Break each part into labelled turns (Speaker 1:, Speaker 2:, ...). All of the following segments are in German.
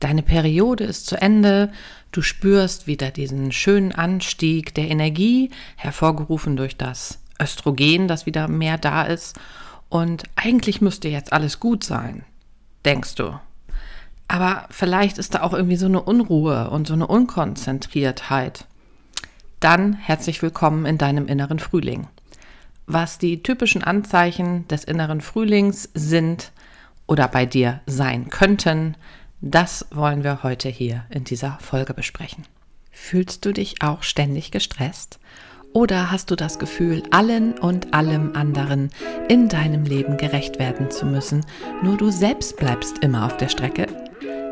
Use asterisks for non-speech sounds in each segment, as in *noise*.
Speaker 1: Deine Periode ist zu Ende, du spürst wieder diesen schönen Anstieg der Energie, hervorgerufen durch das Östrogen, das wieder mehr da ist. Und eigentlich müsste jetzt alles gut sein, denkst du. Aber vielleicht ist da auch irgendwie so eine Unruhe und so eine Unkonzentriertheit. Dann herzlich willkommen in deinem inneren Frühling. Was die typischen Anzeichen des inneren Frühlings sind oder bei dir sein könnten, das wollen wir heute hier in dieser Folge besprechen. Fühlst du dich auch ständig gestresst? Oder hast du das Gefühl, allen und allem anderen in deinem Leben gerecht werden zu müssen, nur du selbst bleibst immer auf der Strecke?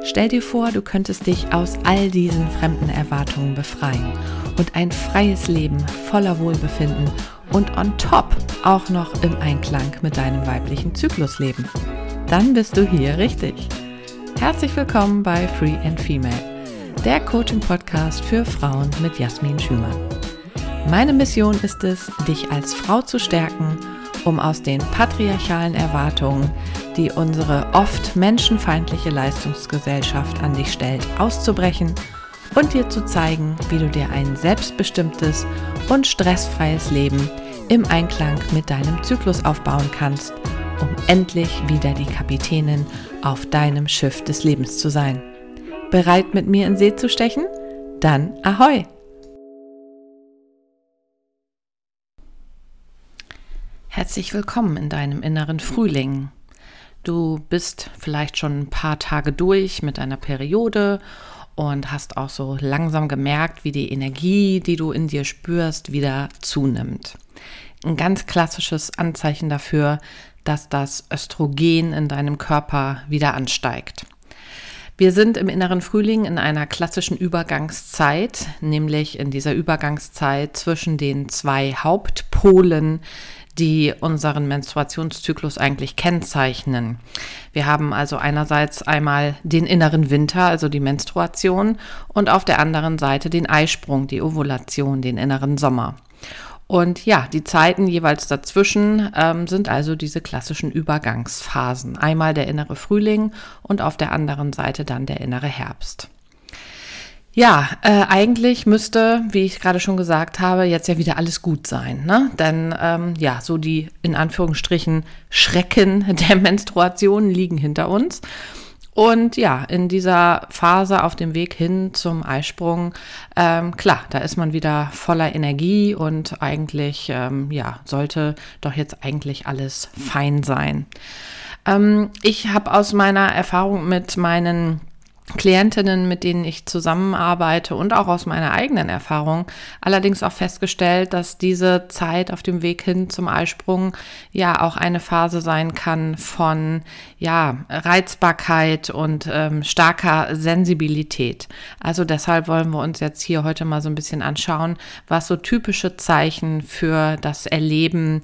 Speaker 1: Stell dir vor, du könntest dich aus all diesen fremden Erwartungen befreien und ein freies Leben voller Wohlbefinden und on top auch noch im Einklang mit deinem weiblichen Zyklus leben. Dann bist du hier richtig. Herzlich willkommen bei Free and Female, der Coaching-Podcast für Frauen mit Jasmin Schümann. Meine Mission ist es, dich als Frau zu stärken, um aus den patriarchalen Erwartungen, die unsere oft menschenfeindliche Leistungsgesellschaft an dich stellt, auszubrechen und dir zu zeigen, wie du dir ein selbstbestimmtes und stressfreies Leben im Einklang mit deinem Zyklus aufbauen kannst – um endlich wieder die Kapitänin auf deinem Schiff des Lebens zu sein. Bereit mit mir in See zu stechen? Dann ahoi! Herzlich willkommen in deinem inneren Frühling. Du bist vielleicht schon ein paar Tage durch mit deiner Periode und hast auch so langsam gemerkt, wie die Energie, die du in dir spürst, wieder zunimmt. Ein ganz klassisches Anzeichen dafür, dass das Östrogen in deinem Körper wieder ansteigt. Wir sind im inneren Frühling in einer klassischen Übergangszeit, nämlich in dieser Übergangszeit zwischen den zwei Hauptpolen, die unseren Menstruationszyklus eigentlich kennzeichnen. Wir haben also einerseits einmal den inneren Winter, also die Menstruation, und auf der anderen Seite den Eisprung, die Ovulation, den inneren Sommer. Und ja, die Zeiten jeweils dazwischen ähm, sind also diese klassischen Übergangsphasen. Einmal der innere Frühling und auf der anderen Seite dann der innere Herbst. Ja, äh, eigentlich müsste, wie ich gerade schon gesagt habe, jetzt ja wieder alles gut sein. Ne? Denn ähm, ja, so die in Anführungsstrichen Schrecken der Menstruation liegen hinter uns. Und ja, in dieser Phase auf dem Weg hin zum Eisprung, ähm, klar, da ist man wieder voller Energie und eigentlich, ähm, ja, sollte doch jetzt eigentlich alles fein sein. Ähm, ich habe aus meiner Erfahrung mit meinen Klientinnen, mit denen ich zusammenarbeite und auch aus meiner eigenen Erfahrung allerdings auch festgestellt, dass diese Zeit auf dem Weg hin zum Eisprung ja auch eine Phase sein kann von ja Reizbarkeit und ähm, starker Sensibilität. Also deshalb wollen wir uns jetzt hier heute mal so ein bisschen anschauen, was so typische Zeichen für das Erleben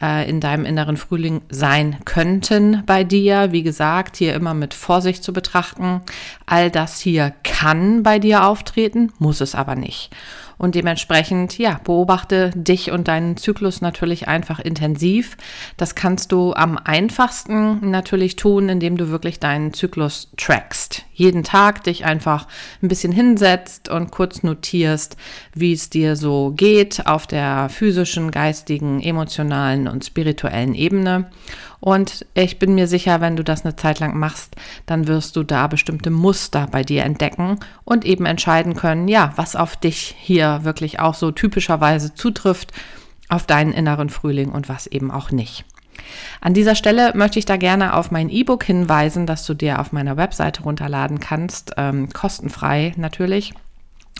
Speaker 1: äh, in deinem inneren Frühling sein könnten bei dir. Wie gesagt, hier immer mit Vorsicht zu betrachten All das hier kann bei dir auftreten, muss es aber nicht. Und dementsprechend, ja, beobachte dich und deinen Zyklus natürlich einfach intensiv. Das kannst du am einfachsten natürlich tun, indem du wirklich deinen Zyklus trackst. Jeden Tag dich einfach ein bisschen hinsetzt und kurz notierst, wie es dir so geht auf der physischen, geistigen, emotionalen und spirituellen Ebene. Und ich bin mir sicher, wenn du das eine Zeit lang machst, dann wirst du da bestimmte Muster bei dir entdecken und eben entscheiden können, ja, was auf dich hier wirklich auch so typischerweise zutrifft, auf deinen inneren Frühling und was eben auch nicht. An dieser Stelle möchte ich da gerne auf mein E-Book hinweisen, das du dir auf meiner Webseite runterladen kannst, ähm, kostenfrei natürlich.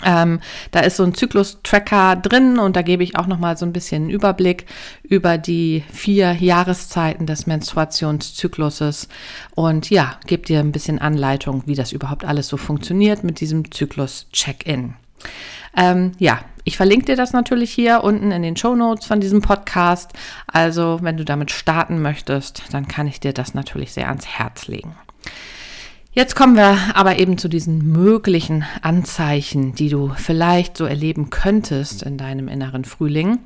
Speaker 1: Ähm, da ist so ein Zyklus-Tracker drin und da gebe ich auch noch mal so ein bisschen einen Überblick über die vier Jahreszeiten des Menstruationszykluses und ja, gebe dir ein bisschen Anleitung, wie das überhaupt alles so funktioniert mit diesem Zyklus-Check-In. Ähm, ja, ich verlinke dir das natürlich hier unten in den Show Notes von diesem Podcast. Also, wenn du damit starten möchtest, dann kann ich dir das natürlich sehr ans Herz legen. Jetzt kommen wir aber eben zu diesen möglichen Anzeichen, die du vielleicht so erleben könntest in deinem inneren Frühling.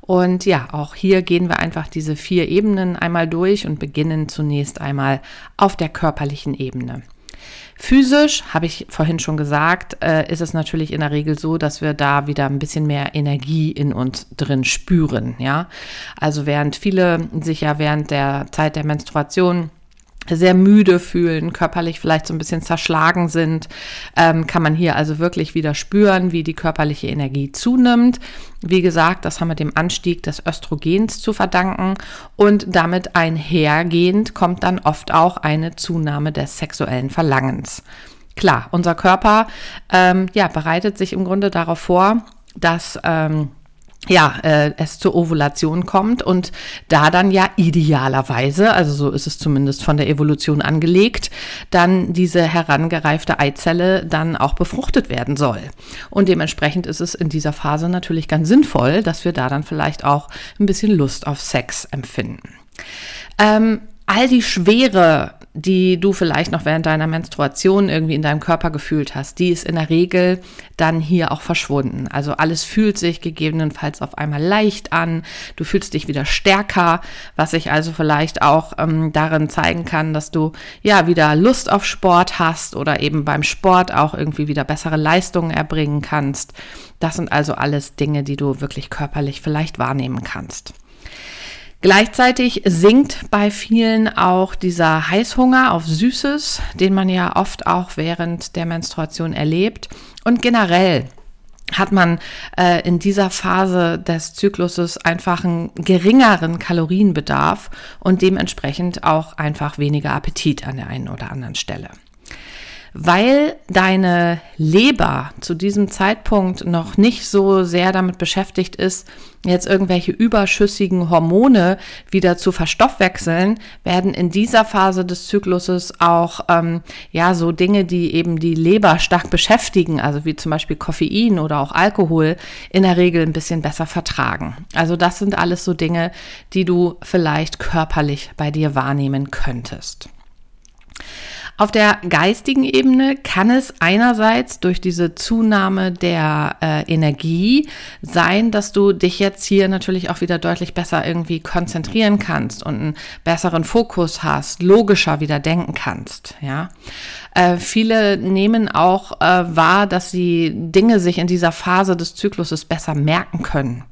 Speaker 1: Und ja, auch hier gehen wir einfach diese vier Ebenen einmal durch und beginnen zunächst einmal auf der körperlichen Ebene. Physisch, habe ich vorhin schon gesagt, äh, ist es natürlich in der Regel so, dass wir da wieder ein bisschen mehr Energie in uns drin spüren. Ja, also während viele sich ja während der Zeit der Menstruation sehr müde fühlen, körperlich vielleicht so ein bisschen zerschlagen sind, ähm, kann man hier also wirklich wieder spüren, wie die körperliche Energie zunimmt. Wie gesagt, das haben wir dem Anstieg des Östrogens zu verdanken und damit einhergehend kommt dann oft auch eine Zunahme des sexuellen Verlangens. Klar, unser Körper ähm, ja, bereitet sich im Grunde darauf vor, dass ähm, ja, äh, es zur Ovulation kommt und da dann ja idealerweise, also so ist es zumindest von der Evolution angelegt, dann diese herangereifte Eizelle dann auch befruchtet werden soll. Und dementsprechend ist es in dieser Phase natürlich ganz sinnvoll, dass wir da dann vielleicht auch ein bisschen Lust auf Sex empfinden. Ähm, all die Schwere die du vielleicht noch während deiner Menstruation irgendwie in deinem Körper gefühlt hast, die ist in der Regel dann hier auch verschwunden. Also alles fühlt sich gegebenenfalls auf einmal leicht an. Du fühlst dich wieder stärker, was sich also vielleicht auch ähm, darin zeigen kann, dass du ja wieder Lust auf Sport hast oder eben beim Sport auch irgendwie wieder bessere Leistungen erbringen kannst. Das sind also alles Dinge, die du wirklich körperlich vielleicht wahrnehmen kannst. Gleichzeitig sinkt bei vielen auch dieser Heißhunger auf Süßes, den man ja oft auch während der Menstruation erlebt. Und generell hat man äh, in dieser Phase des Zykluses einfach einen geringeren Kalorienbedarf und dementsprechend auch einfach weniger Appetit an der einen oder anderen Stelle weil deine Leber zu diesem Zeitpunkt noch nicht so sehr damit beschäftigt ist, jetzt irgendwelche überschüssigen Hormone wieder zu verstoffwechseln, werden in dieser Phase des Zykluses auch ähm, ja so Dinge, die eben die Leber stark beschäftigen, also wie zum Beispiel Koffein oder auch Alkohol, in der Regel ein bisschen besser vertragen. Also das sind alles so Dinge, die du vielleicht körperlich bei dir wahrnehmen könntest. Auf der geistigen Ebene kann es einerseits durch diese Zunahme der äh, Energie sein, dass du dich jetzt hier natürlich auch wieder deutlich besser irgendwie konzentrieren kannst und einen besseren Fokus hast, logischer wieder denken kannst, ja. Äh, viele nehmen auch äh, wahr, dass sie Dinge sich in dieser Phase des Zykluses besser merken können.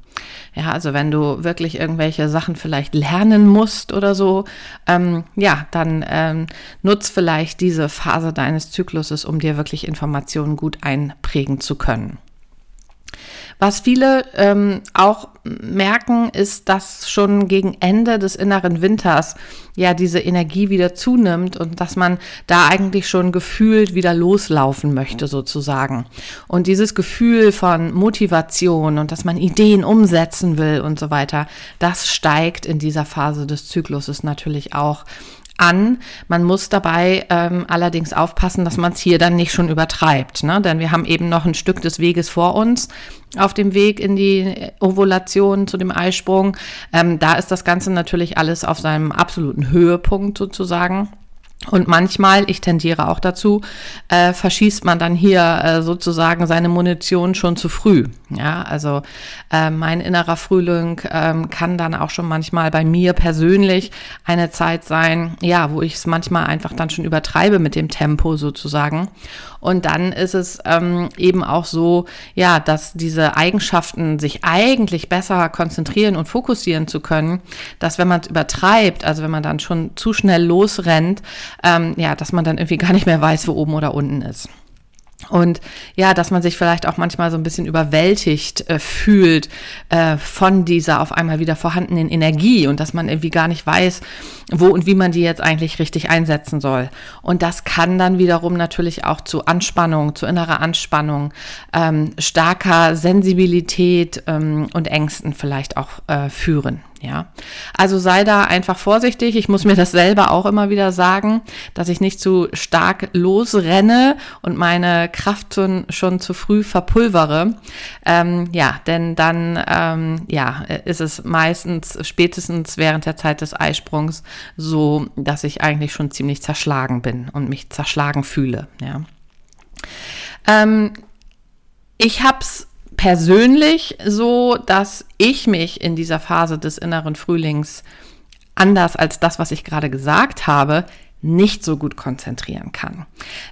Speaker 1: Ja, also wenn du wirklich irgendwelche Sachen vielleicht lernen musst oder so, ähm, ja, dann ähm, nutz vielleicht diese Phase deines Zykluses, um dir wirklich Informationen gut einprägen zu können. Was viele ähm, auch merken, ist, dass schon gegen Ende des inneren Winters ja diese Energie wieder zunimmt und dass man da eigentlich schon gefühlt wieder loslaufen möchte sozusagen. Und dieses Gefühl von Motivation und dass man Ideen umsetzen will und so weiter, das steigt in dieser Phase des Zykluses natürlich auch an. Man muss dabei ähm, allerdings aufpassen, dass man es hier dann nicht schon übertreibt, ne? denn wir haben eben noch ein Stück des Weges vor uns auf dem Weg in die Ovulation zu dem Eisprung. Ähm, da ist das Ganze natürlich alles auf seinem absoluten Höhepunkt sozusagen. Und manchmal, ich tendiere auch dazu, äh, verschießt man dann hier äh, sozusagen seine Munition schon zu früh. Ja, also äh, mein innerer Frühling ähm, kann dann auch schon manchmal bei mir persönlich eine Zeit sein, ja, wo ich es manchmal einfach dann schon übertreibe mit dem Tempo sozusagen. Und dann ist es ähm, eben auch so, ja, dass diese Eigenschaften sich eigentlich besser konzentrieren und fokussieren zu können, dass wenn man es übertreibt, also wenn man dann schon zu schnell losrennt, ähm, ja, dass man dann irgendwie gar nicht mehr weiß, wo oben oder unten ist. Und ja, dass man sich vielleicht auch manchmal so ein bisschen überwältigt äh, fühlt äh, von dieser auf einmal wieder vorhandenen Energie und dass man irgendwie gar nicht weiß, wo und wie man die jetzt eigentlich richtig einsetzen soll. Und das kann dann wiederum natürlich auch zu Anspannung, zu innerer Anspannung, ähm, starker Sensibilität ähm, und Ängsten vielleicht auch äh, führen. Ja, also sei da einfach vorsichtig. Ich muss mir das selber auch immer wieder sagen, dass ich nicht zu stark losrenne und meine Kraft schon, schon zu früh verpulvere. Ähm, ja, denn dann ähm, ja, ist es meistens spätestens während der Zeit des Eisprungs so, dass ich eigentlich schon ziemlich zerschlagen bin und mich zerschlagen fühle. Ja. Ähm, ich habe es persönlich so, dass ich mich in dieser Phase des inneren Frühlings anders als das, was ich gerade gesagt habe, nicht so gut konzentrieren kann.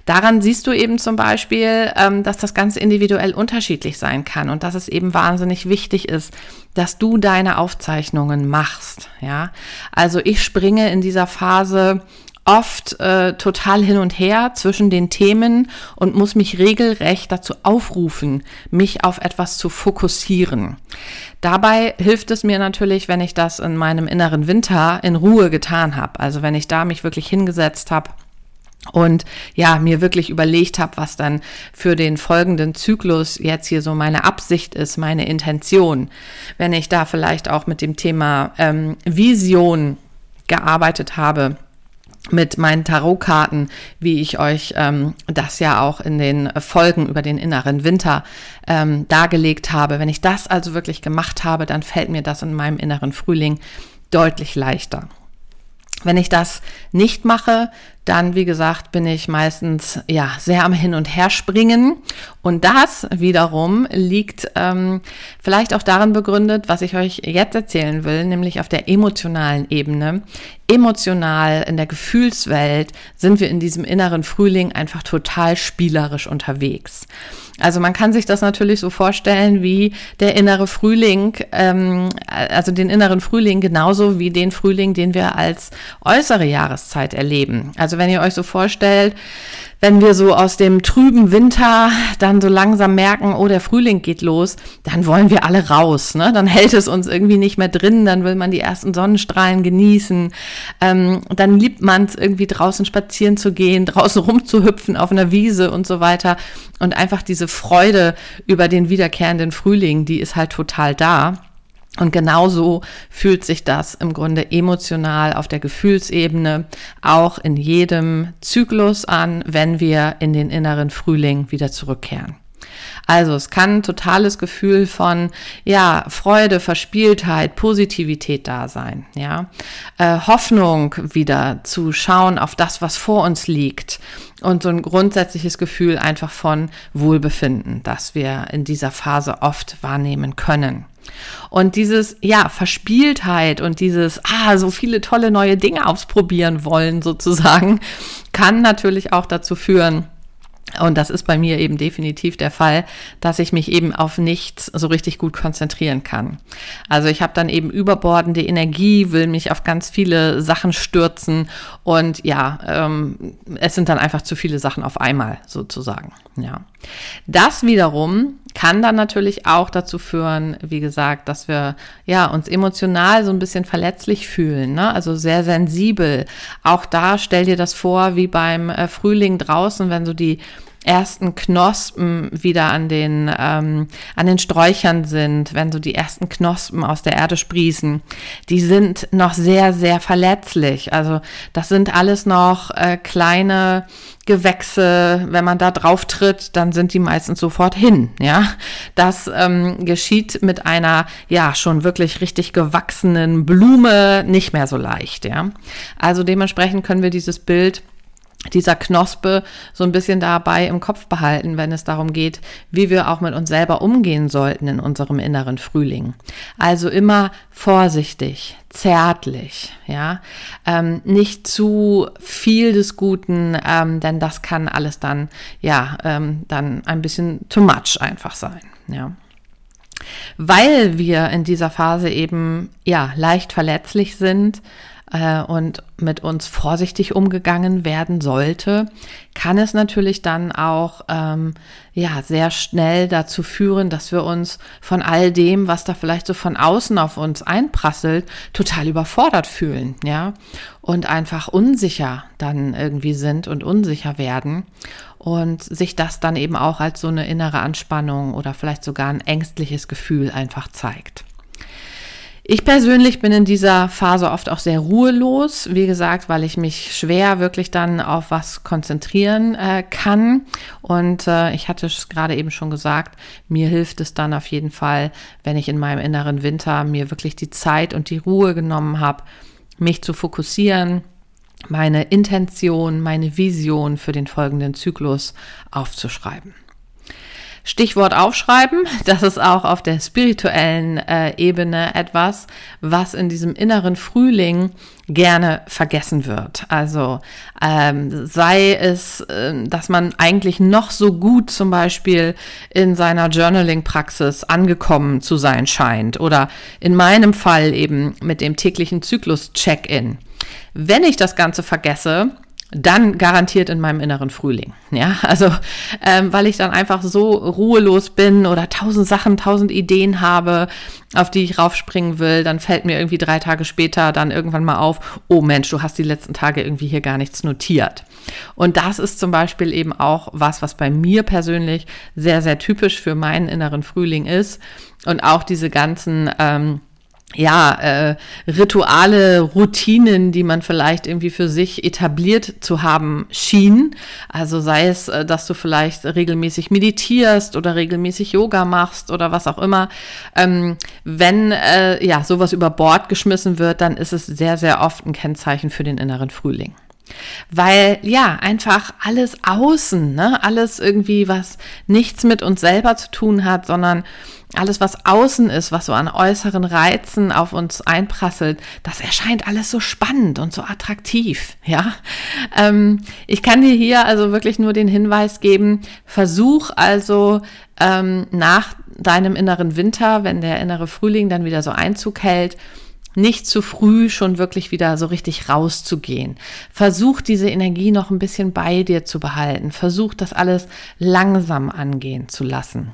Speaker 1: Daran siehst du eben zum Beispiel, ähm, dass das ganz individuell unterschiedlich sein kann und dass es eben wahnsinnig wichtig ist, dass du deine Aufzeichnungen machst. Ja, also ich springe in dieser Phase oft äh, total hin und her zwischen den Themen und muss mich regelrecht dazu aufrufen, mich auf etwas zu fokussieren. Dabei hilft es mir natürlich, wenn ich das in meinem inneren Winter in Ruhe getan habe. Also wenn ich da mich wirklich hingesetzt habe und ja, mir wirklich überlegt habe, was dann für den folgenden Zyklus jetzt hier so meine Absicht ist, meine Intention. Wenn ich da vielleicht auch mit dem Thema ähm, Vision gearbeitet habe mit meinen Tarotkarten, wie ich euch ähm, das ja auch in den Folgen über den inneren Winter ähm, dargelegt habe. Wenn ich das also wirklich gemacht habe, dann fällt mir das in meinem inneren Frühling deutlich leichter. Wenn ich das nicht mache, dann, wie gesagt, bin ich meistens ja sehr am Hin und Her springen. Und das wiederum liegt ähm, vielleicht auch darin begründet, was ich euch jetzt erzählen will, nämlich auf der emotionalen Ebene. Emotional in der Gefühlswelt sind wir in diesem inneren Frühling einfach total spielerisch unterwegs. Also man kann sich das natürlich so vorstellen wie der innere Frühling, ähm, also den inneren Frühling genauso wie den Frühling, den wir als äußere Jahreszeit erleben. Also wenn ihr euch so vorstellt, wenn wir so aus dem trüben Winter dann so langsam merken, oh, der Frühling geht los, dann wollen wir alle raus. Ne? Dann hält es uns irgendwie nicht mehr drin, dann will man die ersten Sonnenstrahlen genießen. Ähm, dann liebt man es irgendwie draußen spazieren zu gehen, draußen rumzuhüpfen auf einer Wiese und so weiter. Und einfach diese Freude über den wiederkehrenden Frühling, die ist halt total da. Und genauso fühlt sich das im Grunde emotional auf der Gefühlsebene auch in jedem Zyklus an, wenn wir in den inneren Frühling wieder zurückkehren. Also es kann ein totales Gefühl von ja Freude, Verspieltheit, Positivität da sein, ja äh, Hoffnung wieder zu schauen auf das, was vor uns liegt und so ein grundsätzliches Gefühl einfach von Wohlbefinden, das wir in dieser Phase oft wahrnehmen können. Und dieses, ja, Verspieltheit und dieses, ah, so viele tolle neue Dinge ausprobieren wollen sozusagen, kann natürlich auch dazu führen, und das ist bei mir eben definitiv der Fall, dass ich mich eben auf nichts so richtig gut konzentrieren kann. Also ich habe dann eben überbordende Energie, will mich auf ganz viele Sachen stürzen und ja, ähm, es sind dann einfach zu viele Sachen auf einmal sozusagen. Ja, das wiederum kann dann natürlich auch dazu führen, wie gesagt, dass wir ja uns emotional so ein bisschen verletzlich fühlen, ne? also sehr sensibel. Auch da stell dir das vor, wie beim äh, Frühling draußen, wenn so die ersten Knospen wieder an den, ähm, an den Sträuchern sind, wenn so die ersten Knospen aus der Erde sprießen, die sind noch sehr, sehr verletzlich. Also das sind alles noch äh, kleine Gewächse. Wenn man da drauf tritt, dann sind die meistens sofort hin. Ja, das ähm, geschieht mit einer ja schon wirklich richtig gewachsenen Blume nicht mehr so leicht. Ja, also dementsprechend können wir dieses Bild dieser Knospe so ein bisschen dabei im Kopf behalten, wenn es darum geht, wie wir auch mit uns selber umgehen sollten in unserem inneren Frühling. Also immer vorsichtig, zärtlich, ja, ähm, nicht zu viel des Guten, ähm, denn das kann alles dann, ja, ähm, dann ein bisschen too much einfach sein, ja. Weil wir in dieser Phase eben, ja, leicht verletzlich sind, äh, und mit uns vorsichtig umgegangen werden sollte, kann es natürlich dann auch ähm, ja sehr schnell dazu führen, dass wir uns von all dem, was da vielleicht so von außen auf uns einprasselt, total überfordert fühlen, ja, und einfach unsicher dann irgendwie sind und unsicher werden und sich das dann eben auch als so eine innere Anspannung oder vielleicht sogar ein ängstliches Gefühl einfach zeigt. Ich persönlich bin in dieser Phase oft auch sehr ruhelos, wie gesagt, weil ich mich schwer wirklich dann auf was konzentrieren äh, kann. Und äh, ich hatte es gerade eben schon gesagt, mir hilft es dann auf jeden Fall, wenn ich in meinem inneren Winter mir wirklich die Zeit und die Ruhe genommen habe, mich zu fokussieren, meine Intention, meine Vision für den folgenden Zyklus aufzuschreiben. Stichwort aufschreiben, *laughs* das ist auch auf der spirituellen äh, Ebene etwas, was in diesem inneren Frühling gerne vergessen wird. Also ähm, sei es, äh, dass man eigentlich noch so gut zum Beispiel in seiner Journaling-Praxis angekommen zu sein scheint oder in meinem Fall eben mit dem täglichen Zyklus-Check-in. Wenn ich das Ganze vergesse, dann garantiert in meinem inneren Frühling. Ja, also ähm, weil ich dann einfach so ruhelos bin oder tausend Sachen, tausend Ideen habe, auf die ich raufspringen will, dann fällt mir irgendwie drei Tage später dann irgendwann mal auf, oh Mensch, du hast die letzten Tage irgendwie hier gar nichts notiert. Und das ist zum Beispiel eben auch was, was bei mir persönlich sehr, sehr typisch für meinen inneren Frühling ist. Und auch diese ganzen ähm, ja, äh, Rituale, Routinen, die man vielleicht irgendwie für sich etabliert zu haben schien. Also sei es, äh, dass du vielleicht regelmäßig meditierst oder regelmäßig Yoga machst oder was auch immer. Ähm, wenn äh, ja sowas über Bord geschmissen wird, dann ist es sehr, sehr oft ein Kennzeichen für den inneren Frühling. Weil ja, einfach alles außen, ne? alles irgendwie, was nichts mit uns selber zu tun hat, sondern alles, was außen ist, was so an äußeren Reizen auf uns einprasselt, das erscheint alles so spannend und so attraktiv, ja. Ähm, ich kann dir hier also wirklich nur den Hinweis geben, versuch also ähm, nach deinem inneren Winter, wenn der innere Frühling dann wieder so Einzug hält, nicht zu früh schon wirklich wieder so richtig rauszugehen. Versuch diese Energie noch ein bisschen bei dir zu behalten. Versuch das alles langsam angehen zu lassen.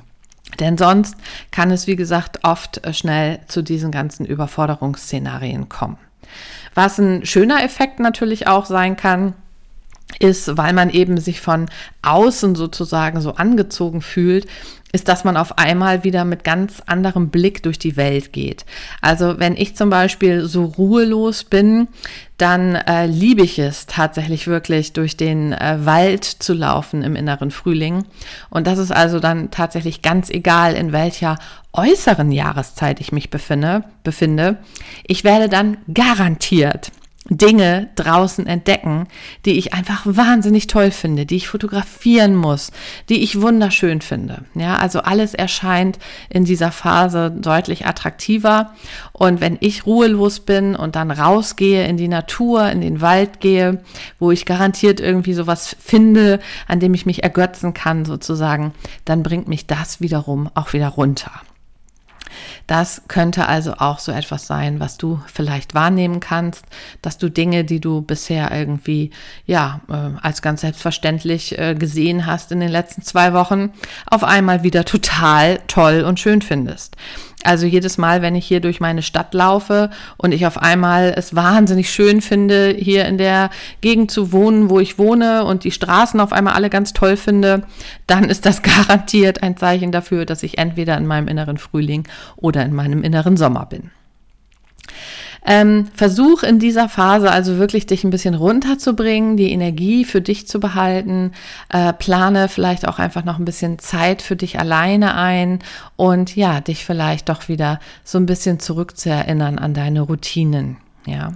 Speaker 1: Denn sonst kann es, wie gesagt, oft äh, schnell zu diesen ganzen Überforderungsszenarien kommen. Was ein schöner Effekt natürlich auch sein kann, ist, weil man eben sich von außen sozusagen so angezogen fühlt, ist, dass man auf einmal wieder mit ganz anderem Blick durch die Welt geht. Also wenn ich zum Beispiel so ruhelos bin, dann äh, liebe ich es tatsächlich wirklich durch den äh, Wald zu laufen im inneren Frühling. Und das ist also dann tatsächlich ganz egal, in welcher äußeren Jahreszeit ich mich befinde. befinde. Ich werde dann garantiert Dinge draußen entdecken, die ich einfach wahnsinnig toll finde, die ich fotografieren muss, die ich wunderschön finde. Ja, also alles erscheint in dieser Phase deutlich attraktiver. Und wenn ich ruhelos bin und dann rausgehe in die Natur, in den Wald gehe, wo ich garantiert irgendwie sowas finde, an dem ich mich ergötzen kann sozusagen, dann bringt mich das wiederum auch wieder runter. Das könnte also auch so etwas sein, was du vielleicht wahrnehmen kannst, dass du Dinge, die du bisher irgendwie ja äh, als ganz selbstverständlich äh, gesehen hast in den letzten zwei Wochen, auf einmal wieder total toll und schön findest. Also jedes Mal, wenn ich hier durch meine Stadt laufe und ich auf einmal es wahnsinnig schön finde, hier in der Gegend zu wohnen, wo ich wohne und die Straßen auf einmal alle ganz toll finde, dann ist das *laughs* garantiert ein Zeichen dafür, dass ich entweder in meinem inneren Frühling oder in meinem inneren Sommer bin. Ähm, versuch in dieser Phase also wirklich dich ein bisschen runterzubringen, die Energie für dich zu behalten. Äh, plane vielleicht auch einfach noch ein bisschen Zeit für dich alleine ein und ja, dich vielleicht doch wieder so ein bisschen zurückzuerinnern an deine Routinen. Ja.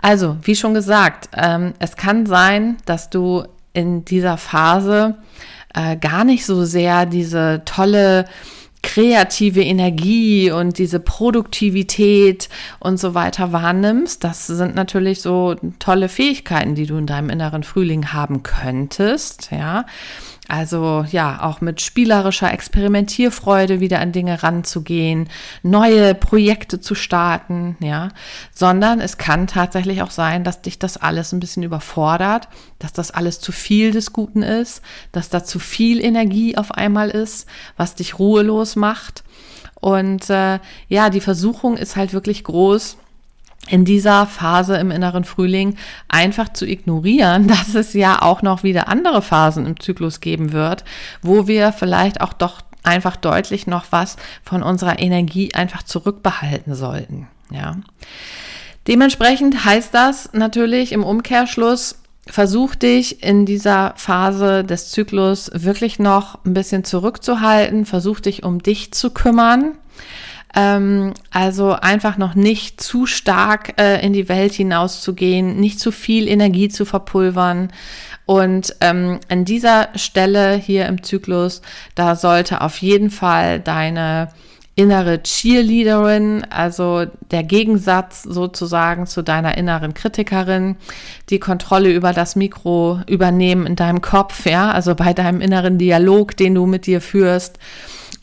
Speaker 1: Also, wie schon gesagt, ähm, es kann sein, dass du in dieser Phase äh, gar nicht so sehr diese tolle kreative Energie und diese Produktivität und so weiter wahrnimmst, das sind natürlich so tolle Fähigkeiten, die du in deinem inneren Frühling haben könntest, ja. Also ja, auch mit spielerischer Experimentierfreude wieder an Dinge ranzugehen, neue Projekte zu starten, ja, sondern es kann tatsächlich auch sein, dass dich das alles ein bisschen überfordert, dass das alles zu viel des Guten ist, dass da zu viel Energie auf einmal ist, was dich ruhelos macht. Und äh, ja, die Versuchung ist halt wirklich groß, in dieser Phase im inneren Frühling einfach zu ignorieren, *laughs* dass es ja auch noch wieder andere Phasen im Zyklus geben wird, wo wir vielleicht auch doch einfach deutlich noch was von unserer Energie einfach zurückbehalten sollten. Ja. Dementsprechend heißt das natürlich im Umkehrschluss, versuch dich in dieser Phase des Zyklus wirklich noch ein bisschen zurückzuhalten, versuch dich um dich zu kümmern ähm, also einfach noch nicht zu stark äh, in die Welt hinauszugehen, nicht zu viel Energie zu verpulvern. Und ähm, an dieser Stelle hier im Zyklus, da sollte auf jeden Fall deine innere Cheerleaderin, also der Gegensatz sozusagen zu deiner inneren Kritikerin, die Kontrolle über das Mikro übernehmen in deinem Kopf, ja, also bei deinem inneren Dialog, den du mit dir führst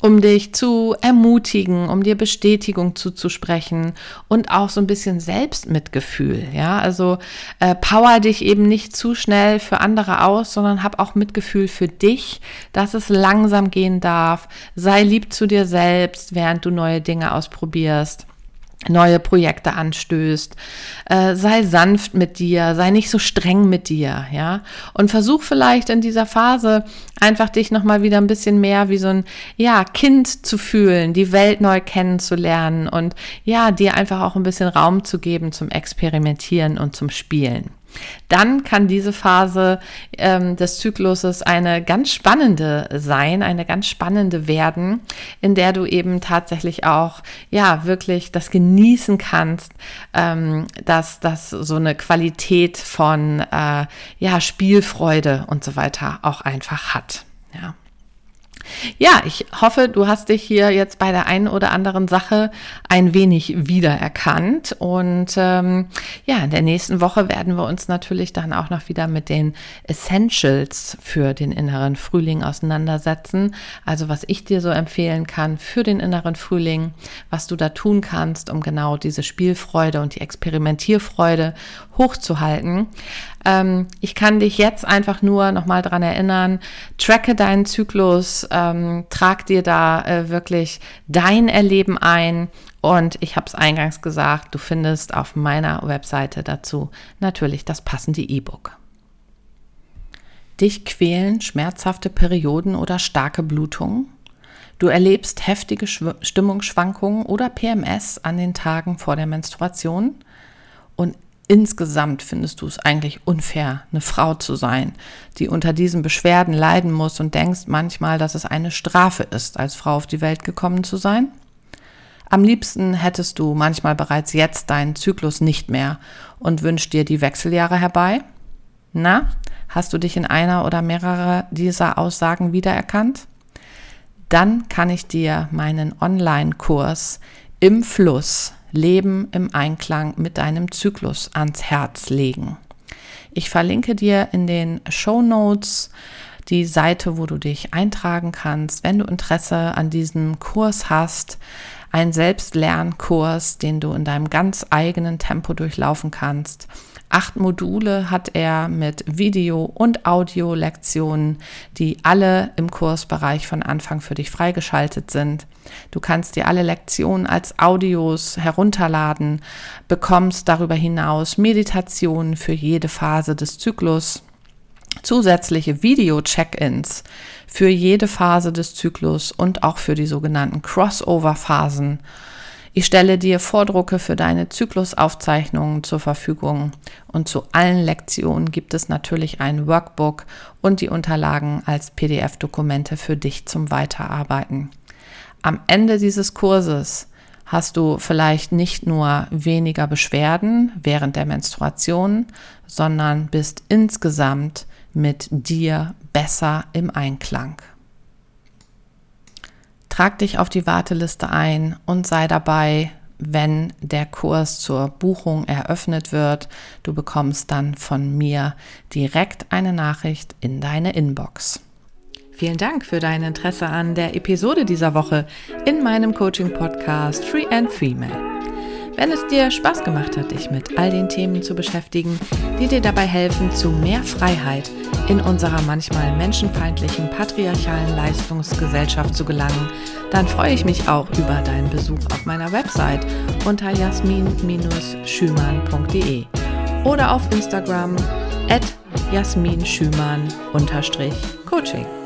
Speaker 1: um dich zu ermutigen, um dir Bestätigung zuzusprechen und auch so ein bisschen Selbstmitgefühl. Ja, also äh, power dich eben nicht zu schnell für andere aus, sondern hab auch Mitgefühl für dich, dass es langsam gehen darf. Sei lieb zu dir selbst, während du neue Dinge ausprobierst neue Projekte anstößt. Äh, sei sanft mit dir, sei nicht so streng mit dir, ja. Und versuch vielleicht in dieser Phase einfach dich nochmal wieder ein bisschen mehr wie so ein, ja, Kind zu fühlen, die Welt neu kennenzulernen und ja, dir einfach auch ein bisschen Raum zu geben zum Experimentieren und zum Spielen dann kann diese Phase ähm, des Zykluses eine ganz spannende sein, eine ganz spannende werden, in der du eben tatsächlich auch, ja, wirklich das genießen kannst, ähm, dass das so eine Qualität von, äh, ja, Spielfreude und so weiter auch einfach hat. Ja. Ja, ich hoffe, du hast dich hier jetzt bei der einen oder anderen Sache ein wenig wiedererkannt. Und ähm, ja, in der nächsten Woche werden wir uns natürlich dann auch noch wieder mit den Essentials für den inneren Frühling auseinandersetzen. Also was ich dir so empfehlen kann für den inneren Frühling, was du da tun kannst, um genau diese Spielfreude und die Experimentierfreude hochzuhalten. Ähm, ich kann dich jetzt einfach nur nochmal dran erinnern, tracke deinen Zyklus, ähm, trag dir da äh, wirklich dein Erleben ein. Und ich habe es eingangs gesagt, du findest auf meiner Webseite dazu natürlich das passende E-Book. Dich quälen schmerzhafte Perioden oder starke Blutungen? Du erlebst heftige Stimmungsschwankungen oder PMS an den Tagen vor der Menstruation? Und insgesamt findest du es eigentlich unfair, eine Frau zu sein, die unter diesen Beschwerden leiden muss und denkst manchmal, dass es eine Strafe ist, als Frau auf die Welt gekommen zu sein? Am liebsten hättest du manchmal bereits jetzt deinen Zyklus nicht mehr und wünschst dir die Wechseljahre herbei? Na, hast du dich in einer oder mehrere dieser Aussagen wiedererkannt? Dann kann ich dir meinen Online-Kurs im Fluss Leben im Einklang mit deinem Zyklus ans Herz legen. Ich verlinke dir in den Show Notes die Seite, wo du dich eintragen kannst, wenn du Interesse an diesem Kurs hast. Ein Selbstlernkurs, den du in deinem ganz eigenen Tempo durchlaufen kannst Acht Module hat er mit Video- und Audio-Lektionen, die alle im Kursbereich von Anfang für dich freigeschaltet sind. Du kannst dir alle Lektionen als Audios herunterladen, bekommst darüber hinaus Meditationen für jede Phase des Zyklus, zusätzliche Video-Check-ins für jede Phase des Zyklus und auch für die sogenannten Crossover-Phasen ich stelle dir Vordrucke für deine Zyklusaufzeichnungen zur Verfügung und zu allen Lektionen gibt es natürlich ein Workbook und die Unterlagen als PDF-Dokumente für dich zum Weiterarbeiten. Am Ende dieses Kurses hast du vielleicht nicht nur weniger Beschwerden während der Menstruation, sondern bist insgesamt mit dir besser im Einklang. Trag dich auf die Warteliste ein und sei dabei, wenn der Kurs zur Buchung eröffnet wird. Du bekommst dann von mir direkt eine Nachricht in deine Inbox. Vielen Dank für dein Interesse an der Episode dieser Woche in meinem Coaching-Podcast Free and Female. Wenn es dir Spaß gemacht hat, dich mit all den Themen zu beschäftigen, die dir dabei helfen, zu mehr Freiheit in unserer manchmal menschenfeindlichen patriarchalen Leistungsgesellschaft zu gelangen, dann freue ich mich auch über deinen Besuch auf meiner Website unter jasmin-schümann.de oder auf Instagram at jasminschümann-coaching.